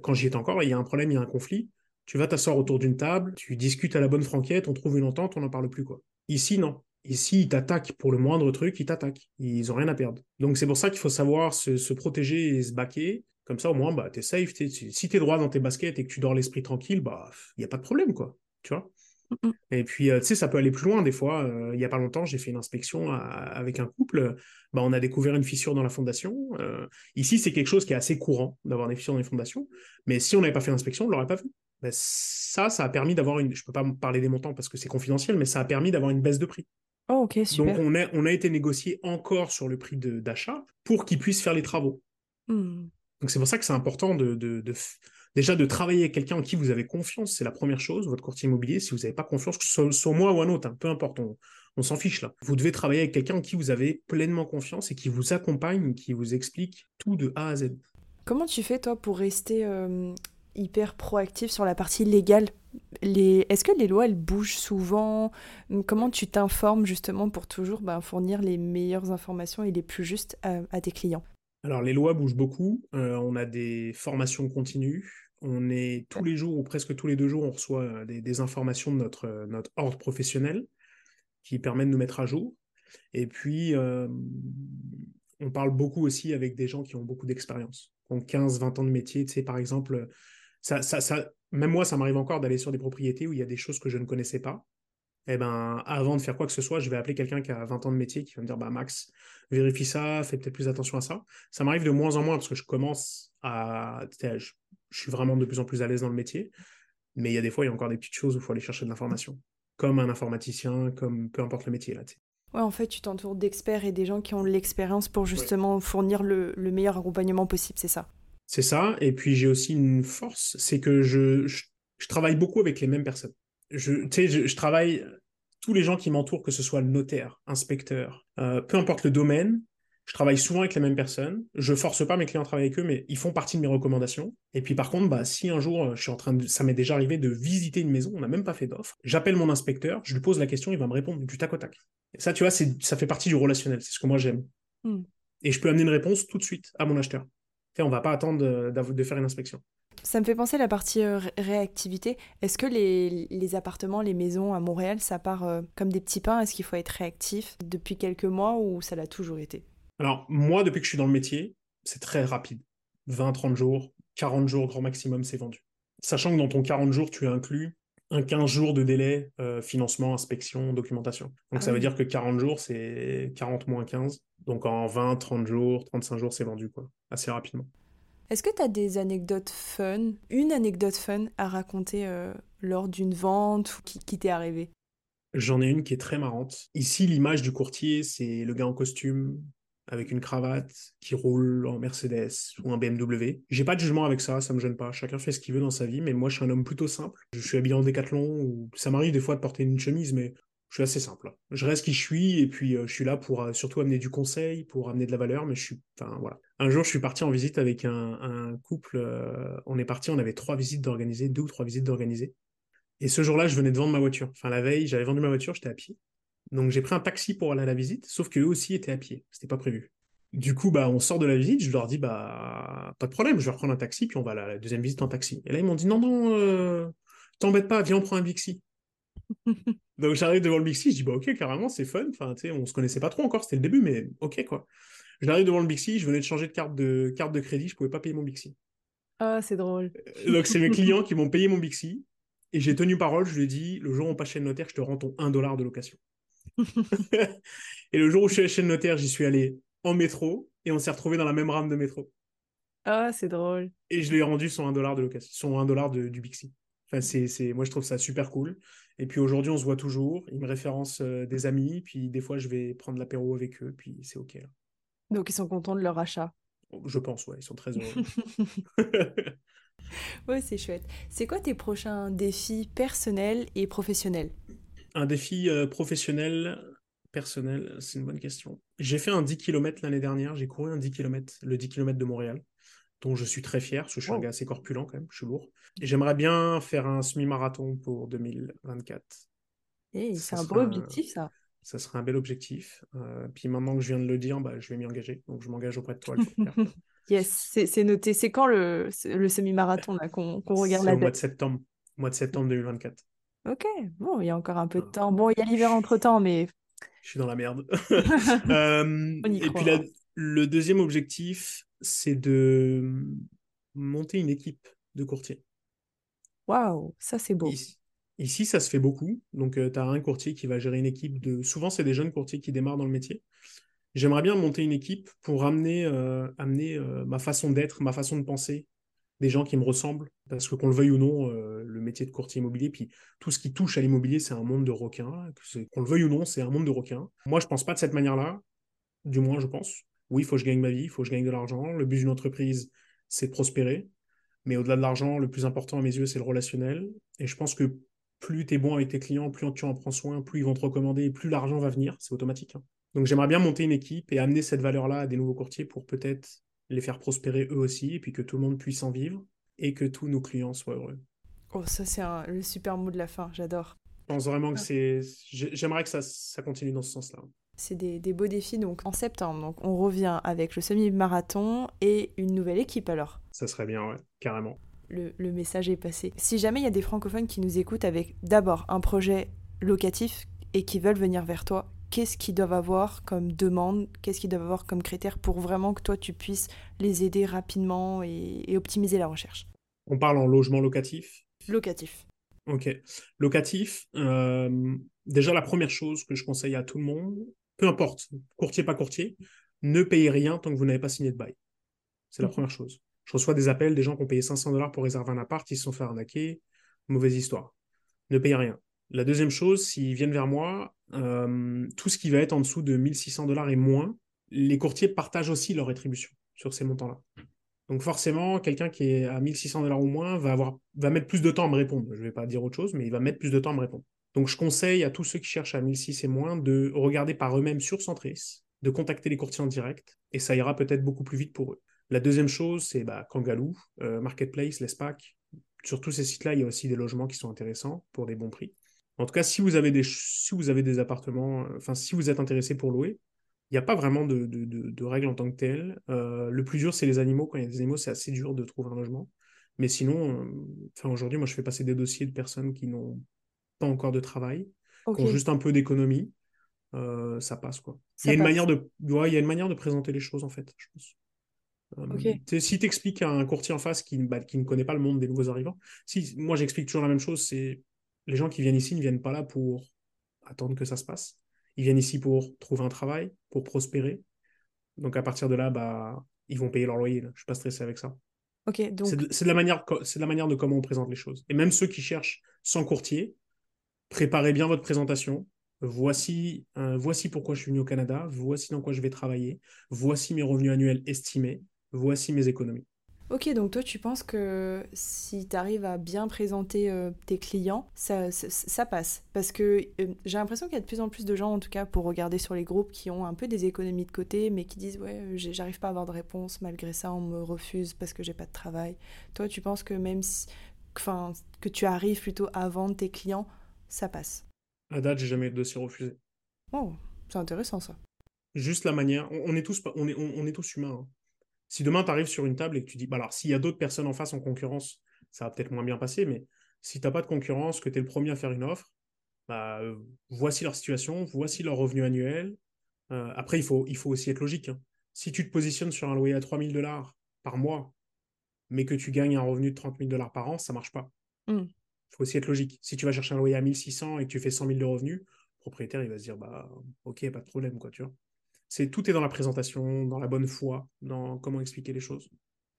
quand j'y étais encore, il y a un problème, il y a un conflit. Tu vas t'asseoir autour d'une table, tu discutes à la bonne franquette, on trouve une entente, on n'en parle plus, quoi. Ici, non. Ici, ils t'attaquent pour le moindre truc, ils t'attaquent. Ils n'ont rien à perdre. Donc c'est pour ça qu'il faut savoir se, protéger et se baquer. Comme ça, au moins, bah, es safe. si tu es droit dans tes baskets et que tu dors l'esprit tranquille, bah, il n'y a pas de problème, quoi. Tu vois? Mmh et puis, euh, tu sais, ça peut aller plus loin des fois. Euh, il n'y a pas longtemps, j'ai fait une inspection avec un couple. Bah, on a découvert une fissure dans la fondation. Euh, ici, c'est quelque chose qui est assez courant d'avoir des fissures dans les fondations. Mais si on n'avait pas fait l'inspection, on ne l'aurait pas vu. Bah, ça, ça a permis d'avoir une. Je ne peux pas parler des montants parce que c'est confidentiel, mais ça a permis d'avoir une baisse de prix.
Oh, ok, super.
Donc, on a, on a été négocié encore sur le prix d'achat pour qu'ils puissent faire les travaux. Mmh. Donc, c'est pour ça que c'est important de, de, de Déjà, de travailler avec quelqu'un en qui vous avez confiance, c'est la première chose, votre courtier immobilier. Si vous n'avez pas confiance, que ce soit, moi ou un autre, hein, peu importe, on, s'en fiche là. Vous devez travailler avec quelqu'un en qui vous avez pleinement confiance et qui vous accompagne, qui vous explique tout de A à Z.
Comment tu fais, toi, pour rester euh, hyper proactif sur la partie légale? Les... Est-ce que les lois, elles bougent souvent? Comment tu t'informes justement pour toujours ben, fournir les meilleures informations et les plus justes à, tes clients?
Alors, les lois bougent beaucoup. Euh, on a des formations continues. On est tous les jours ou presque tous les deux jours, on reçoit euh, des, informations de notre, euh, notre ordre professionnel qui permet de nous mettre à jour. Et puis, euh, on parle beaucoup aussi avec des gens qui ont beaucoup d'expérience, qui ont 15, 20 ans de métier. Tu sais, par exemple, ça, même moi, ça m'arrive encore d'aller sur des propriétés où il y a des choses que je ne connaissais pas. Eh ben, avant de faire quoi que ce soit, je vais appeler quelqu'un qui a 20 ans de métier qui va me dire bah, Max, vérifie ça, fais peut-être plus attention à ça. Ça m'arrive de moins en moins parce que je commence à. Je suis vraiment de plus en plus à l'aise dans le métier. Mais il y a des fois, il y a encore des petites choses où il faut aller chercher de l'information. Comme un informaticien, comme peu importe le métier. Là,
Ouais, en fait, tu t'entoures d'experts et des gens qui ont l'expérience pour justement fournir le, le, meilleur accompagnement possible, c'est ça
C'est ça. Et puis, j'ai aussi une force, c'est que je, je, je, travaille beaucoup avec les mêmes personnes. Je, je, je travaille, tous les gens qui m'entourent, que ce soit le notaire, inspecteur, euh, peu importe le domaine, je travaille souvent avec les mêmes personnes. Je force pas mes clients à travailler avec eux, mais ils font partie de mes recommandations. Et puis par contre, bah, si un jour euh, je suis en train de, ça m'est déjà arrivé de visiter une maison, on n'a même pas fait d'offre, j'appelle mon inspecteur, je lui pose la question, il va me répondre du tac au tac. Et ça, tu vois, c'est, ça fait partie du relationnel. C'est ce que moi j'aime. Hmm. Et je peux amener une réponse tout de suite à mon acheteur. Et on va pas attendre de, de faire une inspection.
Ça me fait penser à la partie euh, réactivité. Est-ce que les, les, appartements, les maisons à Montréal, ça part euh, comme des petits pains? Est-ce qu'il faut être réactif depuis quelques mois ou ça l'a toujours été?
Alors, moi, depuis que je suis dans le métier, c'est très rapide. 20, 30 jours, 40 jours grand maximum, c'est vendu. Sachant que dans ton 40 jours, tu inclus un 15 jours de délai, euh, financement, inspection, documentation. Donc, ah ça veut dire que 40 jours, c'est 40 moins 15. Donc, en 20, 30 jours, 35 jours, c'est vendu, quoi. Assez rapidement.
Est-ce que tu as des anecdotes fun, une anecdote fun à raconter euh, lors d'une vente ou qui, qui t'est arrivée?
J'en ai une qui est très marrante. Ici, l'image du courtier, c'est le gars en costume avec une cravate qui roule en Mercedes ou en BMW. J'ai pas de jugement avec ça, ça me gêne pas. Chacun fait ce qu'il veut dans sa vie, mais moi je suis un homme plutôt simple. Je suis habillé en décathlon ça m'arrive des fois de porter une chemise, mais je suis assez simple. Je reste qui je suis et puis euh, je suis là pour euh, surtout amener du conseil, pour amener de la valeur, mais je suis, enfin voilà. Un jour, je suis parti en visite avec un, couple. Euh, on est parti, on avait trois visites d'organiser, deux ou trois visites d'organiser. Et ce jour-là, je venais de vendre ma voiture. Enfin, la veille, j'avais vendu ma voiture, j'étais à pied. Donc j'ai pris un taxi pour aller à la visite, sauf qu'eux aussi étaient à pied. C'était pas prévu. Du coup, bah, on sort de la visite, je leur dis, bah, pas de problème, je vais reprendre un taxi, puis on va à la deuxième visite en taxi. Et là, ils m'ont dit, non, non, euh, t'embête pas, viens, on prend un Bixi. [laughs] Donc j'arrive devant le Bixi, je dis, bah, ok, carrément, c'est fun. Enfin, tu sais, on se connaissait pas trop encore, c'était le début, mais ok, quoi. J'arrive devant le Bixi, je venais de changer de carte de, carte de crédit, je pouvais pas payer mon Bixi.
Ah, c'est drôle.
Euh, donc c'est mes clients qui m'ont payé mon Bixi, et j'ai tenu parole, je lui ai dit, le jour où on passe chez le notaire, je te rends ton 1 dollar de location. [laughs] et le jour où je suis allé chez le notaire, j'y suis allé en métro et on s'est retrouvé dans la même rame de métro.
Ah, c'est drôle.
Et je lui ai rendu son 1 dollar de location, son 1 dollar du Bixi. Enfin, c'est, c'est, moi, je trouve ça super cool. Et puis aujourd'hui, on se voit toujours. Il me référence euh, des amis. Puis des fois, je vais prendre l'apéro avec eux. Puis c'est OK.
Donc, ils sont contents de leur achat.
Je pense, ouais. Ils sont très heureux. [laughs]
ouais, c'est chouette. C'est quoi tes prochains défis personnels et professionnels?
Un défi euh, professionnel, personnel, c'est une bonne question. J'ai fait un 10 km l'année dernière, j'ai couru un 10 km, le 10 km de Montréal, dont je suis très fier, parce que je suis un gars assez corpulent quand même, je suis lourd. Et j'aimerais bien faire un semi-marathon pour 2024.
Et c'est un beau objectif, ça.
Ça serait un bel objectif. Euh, puis maintenant que je viens de le dire, bah, je vais m'y engager. Donc je m'engage auprès de toi. [laughs]
yes, c'est noté. C'est quand le, le semi-marathon qu'on regarde la
date au mois de septembre. mois de septembre 2024.
Ok, bon, il y a encore un peu de temps. Bon, il y a l'hiver entre-temps, mais
je suis dans la merde. [laughs] Euh, et puis le deuxième objectif, c'est de monter une équipe de courtiers.
Waouh, ça c'est beau.
Ici, ça se fait beaucoup. Donc, euh, tu as un courtier qui va gérer une équipe de. Souvent, c'est des jeunes courtiers qui démarrent dans le métier. J'aimerais bien monter une équipe pour amener, euh, amener ma façon d'être, ma façon de penser des gens qui me ressemblent, parce que qu'on le veuille ou non, euh, le métier de courtier immobilier, puis tout ce qui touche à l'immobilier, c'est un monde de requins. Qu'on le veuille ou non, c'est un monde de requins. Moi, je pense pas de cette manière-là, du moins, je pense. Oui, il faut que je gagne ma vie, il faut que je gagne de l'argent. Le but d'une entreprise, c'est de prospérer. Mais au-delà de l'argent, le plus important à mes yeux, c'est le relationnel. Et je pense que plus tu es bon avec tes clients, plus tu en prends soin, plus ils vont te recommander, plus l'argent va venir. C'est automatique. Hein. Donc j'aimerais bien monter une équipe et amener cette valeur-là à des nouveaux courtiers pour peut-être les faire prospérer eux aussi, et puis que tout le monde puisse en vivre, et que tous nos clients soient heureux.
Oh, ça c'est le super mot de la fin, j'adore.
Je pense vraiment que c'est... J'aimerais que ça, ça continue dans ce sens-là.
C'est des, des, beaux défis, donc en septembre, donc on revient avec le semi-marathon et une nouvelle équipe alors.
Ça serait bien, ouais, carrément.
Le, le message est passé. Si jamais il y a des francophones qui nous écoutent avec d'abord un projet locatif et qui veulent venir vers toi, qu'est-ce qu'ils doivent avoir comme demande, qu'est-ce qu'ils doivent avoir comme critères pour vraiment que toi tu puisses les aider rapidement et, optimiser la recherche
On parle en logement locatif
Locatif.
Ok. Locatif, euh, déjà la première chose que je conseille à tout le monde, peu importe, courtier, pas courtier, ne payez rien tant que vous n'avez pas signé de bail. C'est la mhm. première chose. Je reçois des appels des gens qui ont payé 500 dollars pour réserver un appart, ils se sont fait arnaquer. Mauvaise histoire. Ne payez rien. La deuxième chose, s'ils viennent vers moi, euh, tout ce qui va être en dessous de 1600 dollars et moins, les courtiers partagent aussi leur rétribution sur ces montants-là. Donc forcément, quelqu'un qui est à 1600 dollars ou moins va, mettre plus de temps à me répondre. Je ne vais pas dire autre chose, mais il va mettre plus de temps à me répondre. Donc je conseille à tous ceux qui cherchent à 1600 et moins de regarder par eux-mêmes sur Centris, de contacter les courtiers en direct, et ça ira peut-être beaucoup plus vite pour eux. La deuxième chose, c'est bah, euh, Marketplace, l'ESPAC. Sur tous ces sites-là, il y a aussi des logements qui sont intéressants pour des bons prix. En tout cas, si vous avez des, si vous avez des appartements, euh, enfin, si vous êtes intéressé pour louer, il n'y a pas vraiment de, de, règles en tant que telles. Euh, le plus dur, c'est les animaux. Quand il y a des animaux, c'est assez dur de trouver un logement. Mais sinon, enfin, aujourd'hui, moi, je fais passer des dossiers de personnes qui n'ont pas encore de travail, qui ont juste un peu d'économie. ça passe, quoi. il, y a une manière de, il y a une manière de présenter les choses, en fait, je pense. Euh, si tu expliques à un courtier en face qui, bah, qui, ne connaît pas le monde des nouveaux arrivants, si moi j'explique toujours la même chose, c'est les gens qui viennent ici ne viennent pas là pour attendre que ça se passe. Ils viennent ici pour trouver un travail, pour prospérer. Donc à partir de là, bah, ils vont payer leur loyer. Je ne suis pas stressé avec ça.
Ok, donc...
C'est de, la manière, c'est de la manière de comment on présente les choses. Et même ceux qui cherchent sans courtier, préparez bien votre présentation. Voici, euh, voici pourquoi je suis venu au Canada, voici dans quoi je vais travailler, voici mes revenus annuels estimés, voici mes économies.
Ok, donc toi tu penses que si tu arrives à bien présenter euh, tes clients, ça, ça, passe? Parce que euh, j'ai l'impression qu'il y a de plus en plus de gens, en tout cas pour regarder sur les groupes, qui ont un peu des économies de côté, mais qui disent ouais, j'arrive pas à avoir de réponse, malgré ça on me refuse parce que j'ai pas de travail. Toi tu penses que même si, enfin, que tu arrives plutôt à vendre tes clients, ça passe?
À date, j'ai jamais eu de dossier refusé.
Oh, c'est intéressant ça.
Juste la manière, on, est tous, on est, on, est tous humains. Hein. Si demain, tu arrives sur une table et que tu dis, bah alors, s'il y a d'autres personnes en face en concurrence, ça va peut-être moins bien passer, mais si tu n'as pas de concurrence, que tu es le premier à faire une offre, bah, euh, voici leur situation, voici leur revenu annuel. Euh, après, il faut, il faut aussi être logique. Hein. Si tu te positionnes sur un loyer à 3000 dollars par mois, mais que tu gagnes un revenu de 30 000 dollars par an, ça marche pas.
Il
mmh. faut aussi être logique. Si tu vas chercher un loyer à 1600 et que tu fais 100 000 de revenus, le propriétaire, il va se dire, bah, ok, pas de problème, quoi, tu vois c'est tout est dans la présentation, dans la bonne foi, dans comment expliquer les choses.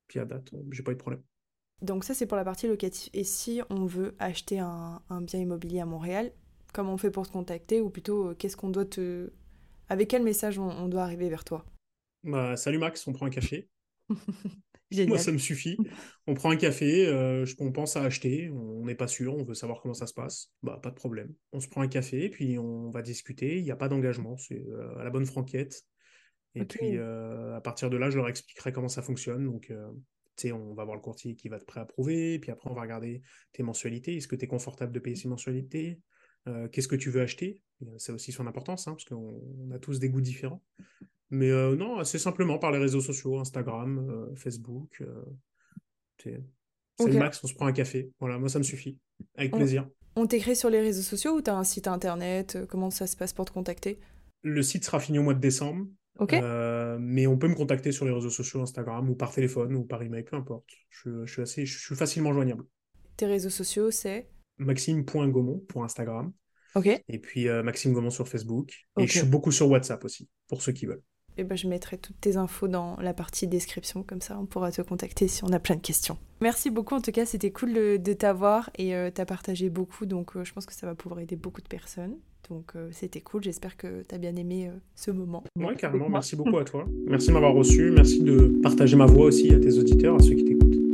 Puis à date, j'ai pas eu de problème.
Donc ça c'est pour la partie locative. Et si on veut acheter un, bien immobilier à Montréal, comment on fait pour te contacter ou plutôt euh, qu'est-ce qu'on doit te, avec quel message on, doit arriver vers toi?
Bah, salut Max, on prend un café. [laughs] Moi, ça me suffit. On prend un café, euh, on pense à acheter, on n'est pas sûr, on veut savoir comment ça se passe. Bah, pas de problème. On se prend un café, puis on va discuter. Il n'y a pas d'engagement, c'est euh, à la bonne franquette. Et puis, euh, à partir de là, je leur expliquerai comment ça fonctionne. Donc, tu sais, on va voir le courtier qui va être prêt à approuver. Puis après, on va regarder tes mensualités. Est-ce que tu es confortable de payer ces mensualités? Qu'est-ce que tu veux acheter? C'est aussi son importance, hein, parce qu'on a tous des goûts différents. Mais euh, non, c'est simplement par les réseaux sociaux, Instagram, euh, Facebook. Euh, c'est max, on se prend un café. Voilà, moi ça me suffit. Avec plaisir.
On t'écrit sur les réseaux sociaux ou tu as un site internet? Comment ça se passe pour te contacter?
Le site sera fini au mois de décembre.
Ok.
mais on peut me contacter sur les réseaux sociaux, Instagram ou par téléphone ou par email, peu importe. Je, suis, assez, je suis facilement joignable.
Tes réseaux sociaux, c'est?
Maxime.gaumont pour Instagram.
Ok.
Et puis Maxime Gaumont sur Facebook. Et je suis beaucoup sur WhatsApp aussi, pour ceux qui veulent.
Et ben, je mettrai toutes tes infos dans la partie description, comme ça on pourra te contacter si on a plein de questions. Merci beaucoup, en tout cas c'était cool de, t'avoir et euh, t'as partagé beaucoup, donc euh, je pense que ça va pouvoir aider beaucoup de personnes. Donc euh, c'était cool, j'espère que t'as bien aimé ce moment.
Ouais, carrément, merci beaucoup à toi. Merci de m'avoir reçu, merci de partager ma voix aussi à tes auditeurs, à ceux qui t'écoutent.